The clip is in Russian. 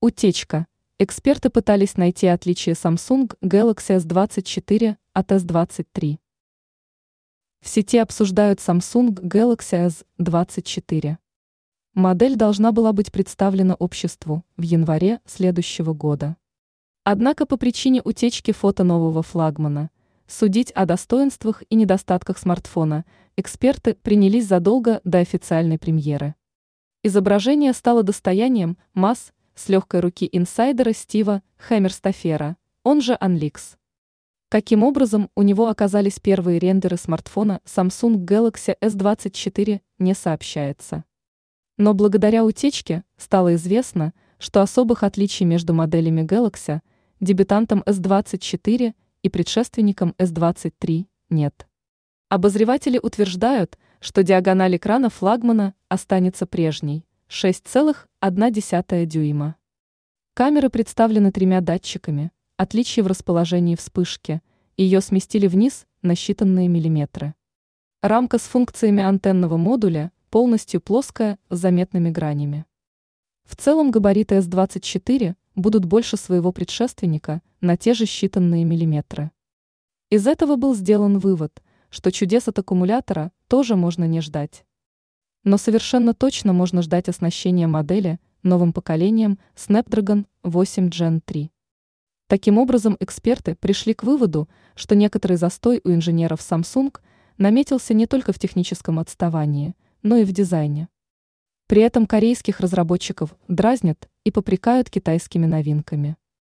Утечка. Эксперты пытались найти отличие Samsung Galaxy S24 от S23. В сети обсуждают Samsung Galaxy S24. Модель должна была быть представлена обществу в январе следующего года. Однако по причине утечки фото нового флагмана судить о достоинствах и недостатках смартфона эксперты принялись задолго до официальной премьеры. Изображение стало достоянием масс с легкой руки инсайдера Стива Хэмерстафера, он же Анликс. Каким образом у него оказались первые рендеры смартфона Samsung Galaxy S24 не сообщается. Но благодаря утечке стало известно, что особых отличий между моделями Galaxy, дебютантом S24 и предшественником S23 нет. Обозреватели утверждают, что диагональ экрана флагмана останется прежней – 6,1 дюйма. Камеры представлены тремя датчиками, отличие в расположении вспышки, ее сместили вниз на считанные миллиметры. Рамка с функциями антенного модуля полностью плоская с заметными гранями. В целом габариты S24 будут больше своего предшественника на те же считанные миллиметры. Из этого был сделан вывод, что чудес от аккумулятора тоже можно не ждать. Но совершенно точно можно ждать оснащения модели новым поколением Snapdragon 8 Gen 3. Таким образом, эксперты пришли к выводу, что некоторый застой у инженеров Samsung наметился не только в техническом отставании, но и в дизайне. При этом корейских разработчиков дразнят и попрекают китайскими новинками.